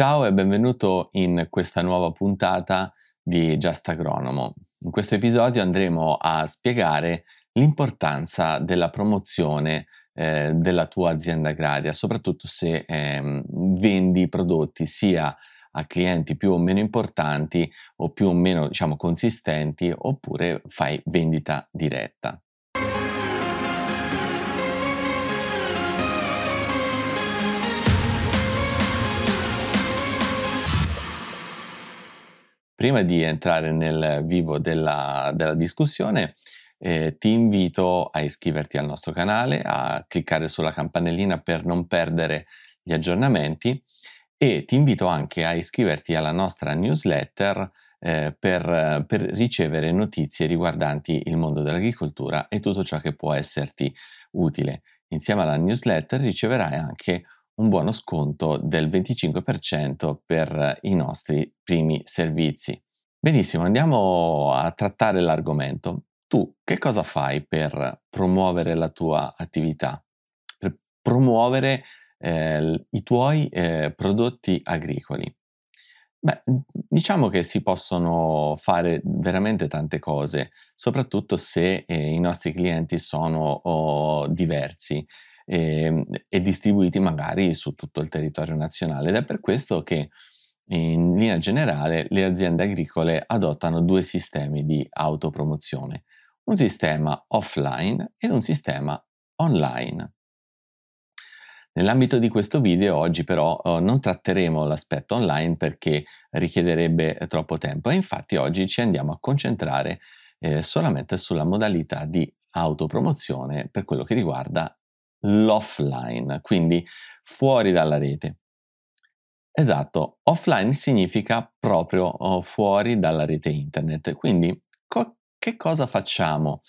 Ciao e benvenuto in questa nuova puntata di Just Agronomo. In questo episodio andremo a spiegare l'importanza della promozione eh, della tua azienda agraria, soprattutto se eh, vendi prodotti sia a clienti più o meno importanti o più o meno diciamo consistenti oppure fai vendita diretta. Prima di entrare nel vivo della, della discussione, eh, ti invito a iscriverti al nostro canale, a cliccare sulla campanellina per non perdere gli aggiornamenti e ti invito anche a iscriverti alla nostra newsletter eh, per, per, ricevere notizie riguardanti il mondo dell'agricoltura e tutto ciò che può esserti utile. Insieme alla newsletter riceverai anche un buono sconto del 25% per i nostri primi servizi. Benissimo, andiamo a trattare l'argomento. Tu che cosa fai per promuovere la tua attività? Per promuovere eh, i tuoi eh, prodotti agricoli? Beh, diciamo che si possono fare veramente tante cose, soprattutto se eh, i nostri clienti sono oh, diversi eh, e distribuiti magari su tutto il territorio nazionale ed è per questo che in linea generale le aziende agricole adottano due sistemi di autopromozione, un sistema offline ed un sistema online. Nell'ambito di questo video oggi però eh, non tratteremo l'aspetto online perché richiederebbe troppo tempo e infatti oggi ci andiamo a concentrare eh, solamente sulla modalità di autopromozione per quello che riguarda l'offline, quindi fuori dalla rete. Esatto, offline significa proprio fuori dalla rete internet, quindi co- che cosa facciamo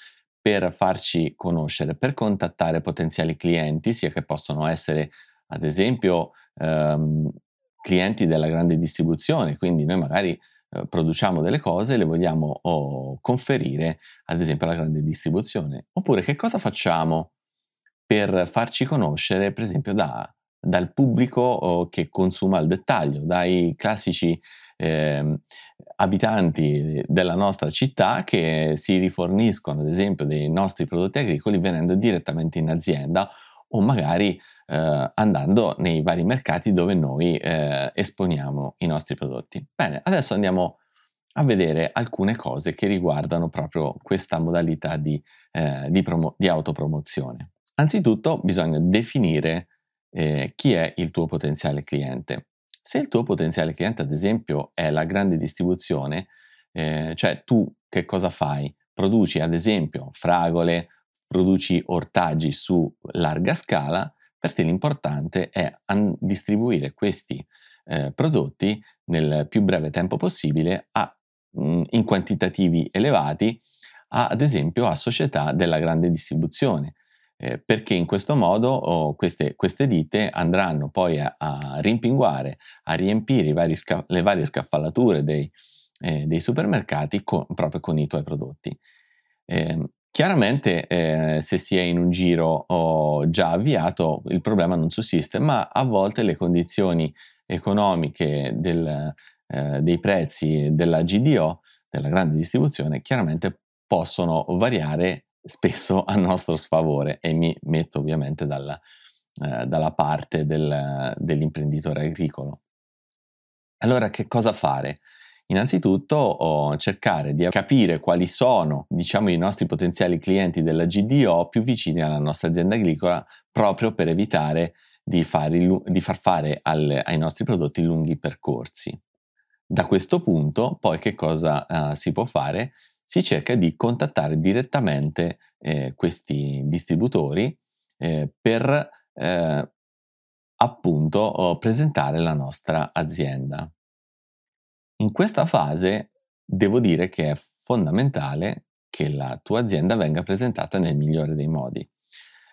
per farci conoscere, per contattare potenziali clienti, sia che possono essere ad esempio ehm, clienti della grande distribuzione, quindi noi magari eh, produciamo delle cose e le vogliamo oh, conferire ad esempio alla grande distribuzione, oppure che cosa facciamo per farci conoscere, per esempio, da, dal pubblico che consuma al dettaglio, dai classici eh, abitanti della nostra città che si riforniscono, ad esempio, dei nostri prodotti agricoli venendo direttamente in azienda o magari eh, andando nei vari mercati dove noi eh, esponiamo i nostri prodotti. Bene, adesso andiamo a vedere alcune cose che riguardano proprio questa modalità di, eh, di, promo- di autopromozione. Anzitutto bisogna definire eh, chi è il tuo potenziale cliente. Se il tuo potenziale cliente, ad esempio, è la grande distribuzione, eh, cioè tu che cosa fai? Produci, ad esempio, fragole, produci ortaggi su larga scala, per te l'importante è an- distribuire questi eh, prodotti nel più breve tempo possibile a, mh, mm, in quantitativi elevati, a, ad esempio a società della grande distribuzione eh, perché in questo modo oh, queste, queste, ditte andranno poi a, a rimpinguare, a riempire sca- le varie scaffalature dei, eh, dei supermercati con, proprio con i tuoi prodotti. Eh, chiaramente eh, se si è in un giro oh, già avviato il problema non sussiste, ma a volte le condizioni economiche del, eh, dei prezzi della GDO, della grande distribuzione, chiaramente possono variare spesso a nostro sfavore e mi metto ovviamente dalla, eh, dalla parte del, dell'imprenditore agricolo. Allora che cosa fare? Innanzitutto oh, cercare di capire quali sono diciamo, i nostri potenziali clienti della GDO più vicini alla nostra azienda agricola proprio per evitare di, fare, di far fare al, ai nostri prodotti lunghi percorsi. Da questo punto poi che cosa uh, si può fare? Si cerca di contattare direttamente eh, questi distributori eh, per eh, appunto presentare la nostra azienda. In questa fase devo dire che è fondamentale che la tua azienda venga presentata nel migliore dei modi.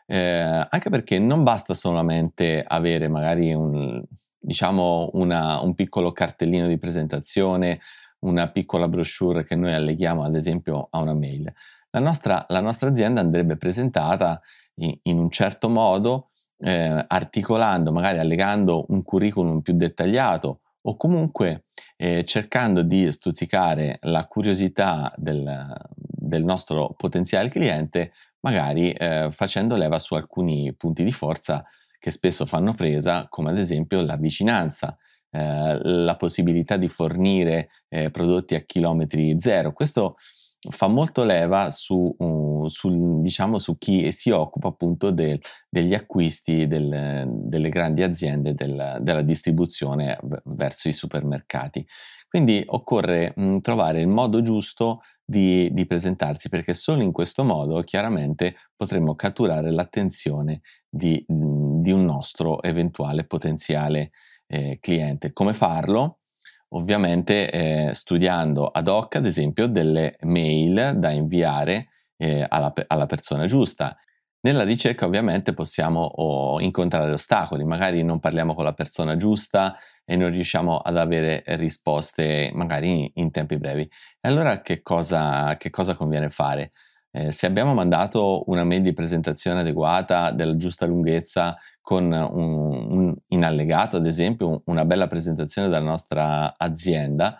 Eh, anche perché non basta solamente avere magari un, diciamo una, un piccolo cartellino di presentazione una piccola brochure che noi alleghiamo ad esempio a una mail. La nostra, la nostra azienda andrebbe presentata in, in un certo modo, eh, articolando, magari allegando un curriculum più dettagliato o comunque eh, cercando di stuzzicare la curiosità del, del nostro potenziale cliente, magari eh, facendo leva su alcuni punti di forza che spesso fanno presa, come ad esempio la vicinanza, eh, la possibilità di fornire eh, prodotti a chilometri zero. Questo fa molto leva su, uh, sul, diciamo, su chi si occupa appunto del, degli acquisti del, delle grandi aziende del, della distribuzione verso i supermercati. Quindi occorre mh, trovare il modo giusto di, di, presentarsi perché solo in questo modo chiaramente potremo catturare l'attenzione di, di un nostro eventuale potenziale eh, cliente. Come farlo? ovviamente eh, studiando ad hoc, ad esempio, delle mail da inviare eh, alla, alla, persona giusta. Nella ricerca ovviamente possiamo oh, incontrare ostacoli, magari non parliamo con la persona giusta e non riusciamo ad avere risposte magari in, in tempi brevi. E allora che cosa, che cosa conviene fare? Eh, se abbiamo mandato una mail di presentazione adeguata, della giusta lunghezza, con un, un, in allegato, ad esempio, una bella presentazione della nostra azienda,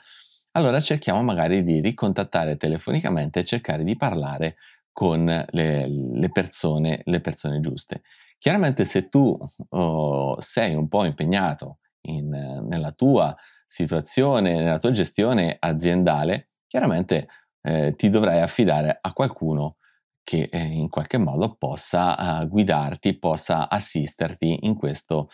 allora cerchiamo magari di ricontattare telefonicamente e cercare di parlare con le, le, persone, le persone, giuste. Chiaramente se tu oh, sei un po' impegnato in, nella tua situazione, nella tua gestione aziendale, chiaramente eh, ti dovrai affidare a qualcuno che eh, in qualche modo possa uh, guidarti, possa assisterti in questo,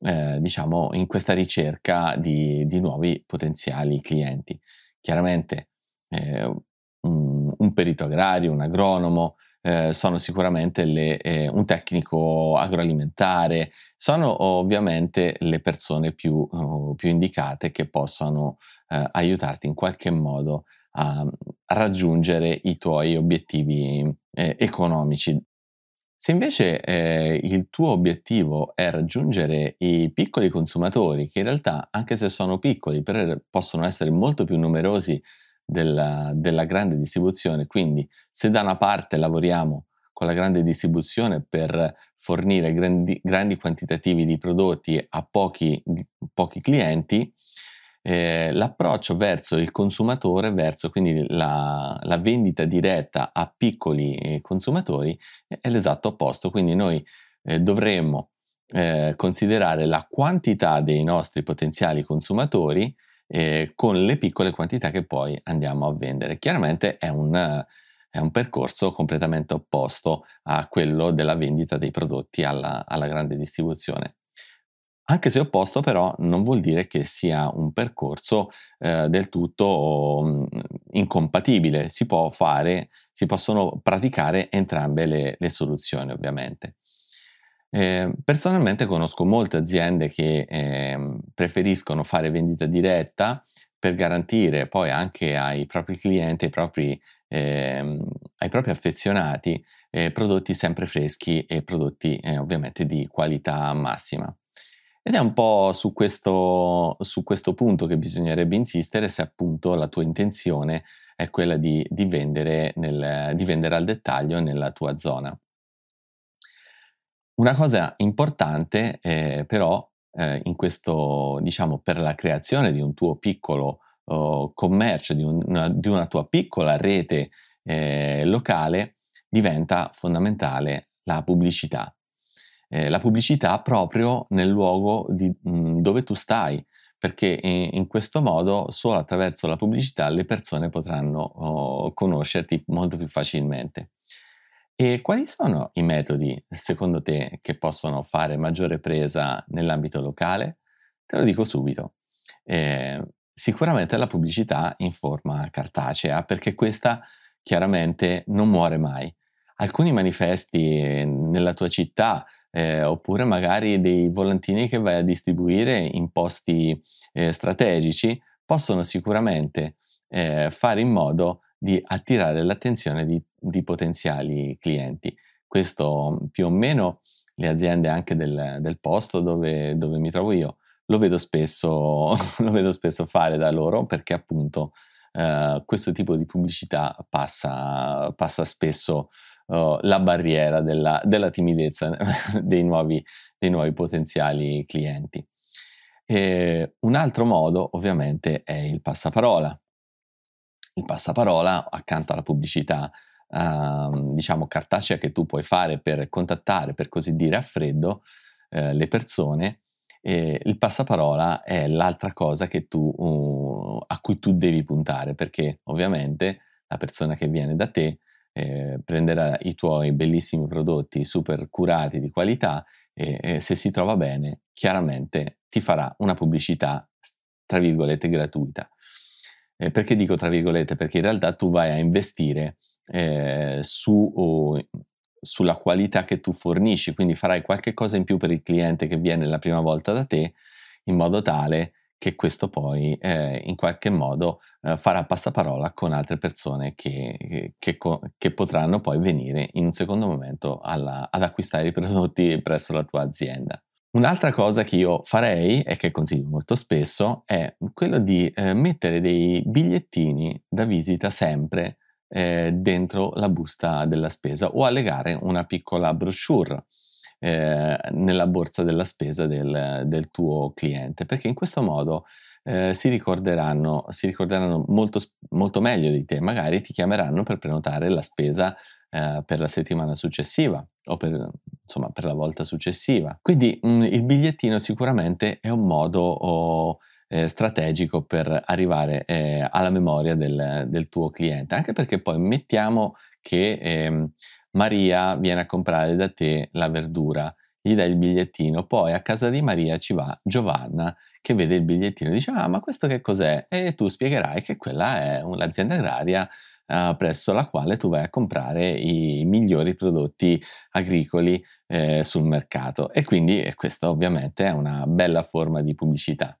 eh, diciamo, in questa ricerca di, di, nuovi potenziali clienti. Chiaramente eh, un, perito agrario, un agronomo, eh, sono sicuramente le, eh, un tecnico agroalimentare, sono ovviamente le persone più, uh, più indicate che possano uh, aiutarti in qualche modo a, raggiungere i tuoi obiettivi eh, economici. Se invece eh, il tuo obiettivo è raggiungere i piccoli consumatori, che in realtà, anche se sono piccoli, però possono essere molto più numerosi della, della grande distribuzione, quindi se da una parte lavoriamo con la grande distribuzione per fornire grandi, grandi quantitativi di prodotti a pochi, pochi clienti, eh, l'approccio verso il consumatore, verso quindi la, la vendita diretta a piccoli eh, consumatori, è l'esatto opposto. Quindi noi eh, dovremmo eh, considerare la quantità dei nostri potenziali consumatori eh, con le piccole quantità che poi andiamo a vendere. Chiaramente è un, è un percorso completamente opposto a quello della vendita dei prodotti alla, alla grande distribuzione. Anche se opposto però non vuol dire che sia un percorso eh, del tutto mm, incompatibile, si può fare, si possono praticare entrambe le, le soluzioni ovviamente. Eh, personalmente conosco molte aziende che eh, preferiscono fare vendita diretta per garantire poi anche ai propri clienti, ai propri, eh, ai propri affezionati, eh, prodotti sempre freschi e prodotti eh, ovviamente di qualità massima. Ed è un po' su questo, su questo, punto che bisognerebbe insistere se appunto la tua intenzione è quella di, di, vendere, nel, di vendere al dettaglio nella tua zona. Una cosa importante eh, però eh, in questo, diciamo, per la creazione di un tuo piccolo oh, commercio, di una, di una, tua piccola rete eh, locale, diventa fondamentale la pubblicità eh, la pubblicità proprio nel luogo di, mh, mm, dove tu stai, perché in, in, questo modo solo attraverso la pubblicità le persone potranno oh, conoscerti molto più facilmente. E quali sono i metodi, secondo te, che possono fare maggiore presa nell'ambito locale? Te lo dico subito. Eh, sicuramente la pubblicità in forma cartacea, perché questa chiaramente non muore mai. Alcuni manifesti nella tua città eh, oppure magari dei volantini che vai a distribuire in posti eh, strategici possono sicuramente eh, fare in modo di attirare l'attenzione di, di, potenziali clienti. Questo più o meno le aziende anche del, del posto dove, dove, mi trovo io lo vedo spesso, lo vedo spesso fare da loro perché appunto Uh, questo tipo di pubblicità passa, passa spesso uh, la barriera della, della timidezza dei nuovi, dei nuovi potenziali clienti. E un altro modo ovviamente è il passaparola. Il passaparola accanto alla pubblicità uh, diciamo cartacea che tu puoi fare per contattare, per così dire, a freddo uh, le persone, e il passaparola è l'altra cosa tu, uh, a cui tu devi puntare, perché ovviamente la persona che viene da te eh, prenderà i tuoi bellissimi prodotti super curati di qualità e, e se si trova bene, chiaramente ti farà una pubblicità, tra virgolette, gratuita. Eh, perché dico tra virgolette? Perché in realtà tu vai a investire eh, su, oh, sulla qualità che tu fornisci, quindi farai qualche cosa in più per il cliente che viene la prima volta da te, in modo tale che questo poi eh, in qualche modo eh, farà passaparola con altre persone che, che, che, potranno poi venire in un secondo momento alla, ad acquistare i prodotti presso la tua azienda. Un'altra cosa che io farei e che consiglio molto spesso è quello di eh, mettere dei bigliettini da visita sempre eh, dentro la busta della spesa o allegare una piccola brochure eh, nella borsa della spesa del, del, tuo cliente, perché in questo modo eh, si ricorderanno, si ricorderanno molto, molto, meglio di te, magari ti chiameranno per prenotare la spesa eh, per la settimana successiva o per, insomma, per la volta successiva. Quindi mh, mm, il bigliettino sicuramente è un modo oh, eh, strategico per arrivare eh, alla memoria del, del, tuo cliente, anche perché poi mettiamo che eh, Maria viene a comprare da te la verdura, gli dai il bigliettino, poi a casa di Maria ci va Giovanna che vede il bigliettino e dice ah ma questo che cos'è? E tu spiegherai che quella è un'azienda agraria eh, presso la quale tu vai a comprare i migliori prodotti agricoli eh, sul mercato e quindi e questa ovviamente è una bella forma di pubblicità.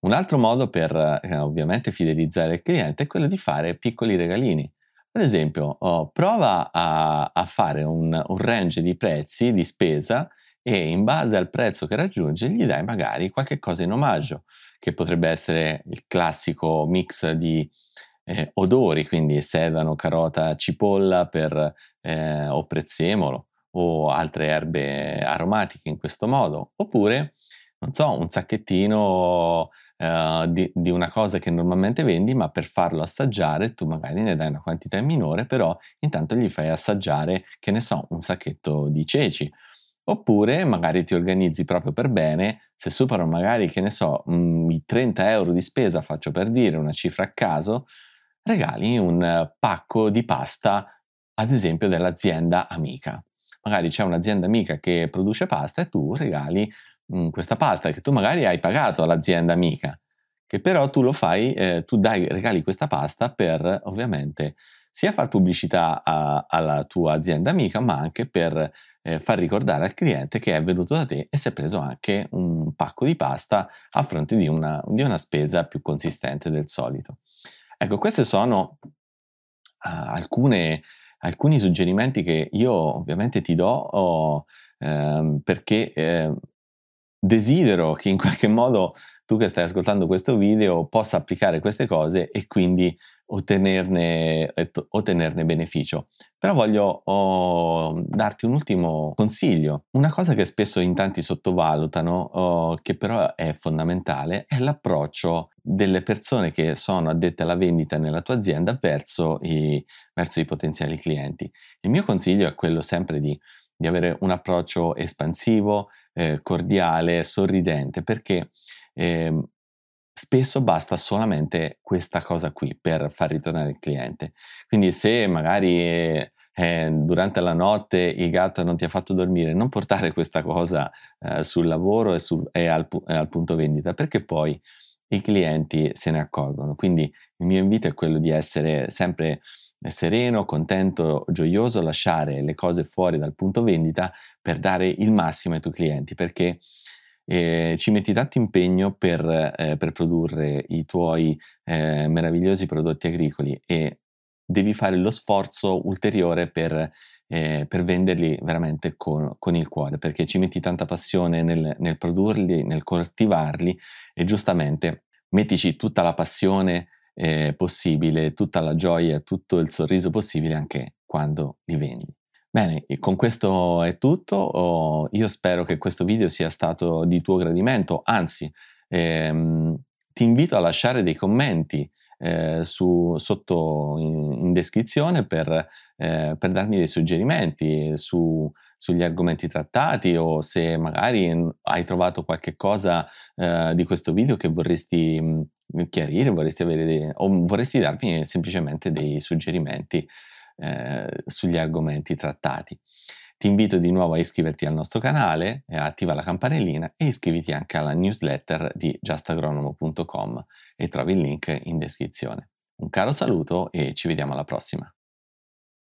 Un altro modo per eh, ovviamente fidelizzare il cliente è quello di fare piccoli regalini. Ad esempio, oh, prova a, a fare un, un, range di prezzi di spesa e in base al prezzo che raggiunge gli dai magari qualche cosa in omaggio, che potrebbe essere il classico mix di eh, odori, quindi sedano, carota, cipolla per, eh, o prezzemolo o altre erbe aromatiche in questo modo, oppure, non so, un sacchettino uh, di, di, una cosa che normalmente vendi, ma per farlo assaggiare tu magari ne dai una quantità minore, però intanto gli fai assaggiare, che ne so, un sacchetto di ceci. Oppure magari ti organizzi proprio per bene, se superano magari, che ne so, mm, i 30 euro di spesa, faccio per dire una cifra a caso, regali un pacco di pasta, ad esempio dell'azienda amica. Magari c'è un'azienda amica che produce pasta e tu regali mh, questa pasta che tu magari hai pagato all'azienda amica, che però tu lo fai, eh, tu dai, regali questa pasta per ovviamente sia far pubblicità a, alla tua azienda amica, ma anche per eh, far ricordare al cliente che è venuto da te e si è preso anche un pacco di pasta a fronte di una, di una spesa più consistente del solito. Ecco, queste sono uh, alcune, alcuni suggerimenti che io ovviamente ti do oh, eh, perché eh, desidero che in qualche modo tu che stai ascoltando questo video possa applicare queste cose e quindi ottenerne, ottenerne beneficio. Però voglio oh, darti un ultimo consiglio. Una cosa che spesso in tanti sottovalutano, oh, che però è fondamentale, è l'approccio delle persone che sono addette alla vendita nella tua azienda verso i, verso i potenziali clienti. Il mio consiglio è quello sempre di, di avere un approccio espansivo, eh, cordiale, sorridente, perché eh, spesso basta solamente questa cosa qui per far ritornare il cliente. Quindi se magari eh, durante la notte il gatto non ti ha fatto dormire, non portare questa cosa eh, sul lavoro e, sul, e, al, e, al, punto vendita, perché poi i clienti se ne accorgono. Quindi il mio invito è quello di essere sempre sereno, contento, gioioso, lasciare le cose fuori dal punto vendita per dare il massimo ai tuoi clienti, perché eh, ci metti tanto impegno per, eh, per produrre i tuoi eh, meravigliosi prodotti agricoli e devi fare lo sforzo ulteriore per, eh, per venderli veramente con, con, il cuore, perché ci metti tanta passione nel, nel produrli, nel coltivarli e giustamente mettici tutta la passione eh, possibile, tutta la gioia, tutto il sorriso possibile anche quando li vendi. Bene, con questo è tutto. io spero che questo video sia stato di tuo gradimento, anzi, ehm, ti invito a lasciare dei commenti eh, su, sotto in, in descrizione per, eh, per, darmi dei suggerimenti su, sugli argomenti trattati o se magari hai trovato qualche cosa eh, di questo video che vorresti mh, chiarire, vorresti avere dei, o vorresti darmi semplicemente dei suggerimenti eh, sugli argomenti trattati. Ti invito di nuovo a iscriverti al nostro canale, attiva la campanellina e iscriviti anche alla newsletter di justagronomo.com e trovi il link in descrizione. Un caro saluto e ci vediamo alla prossima.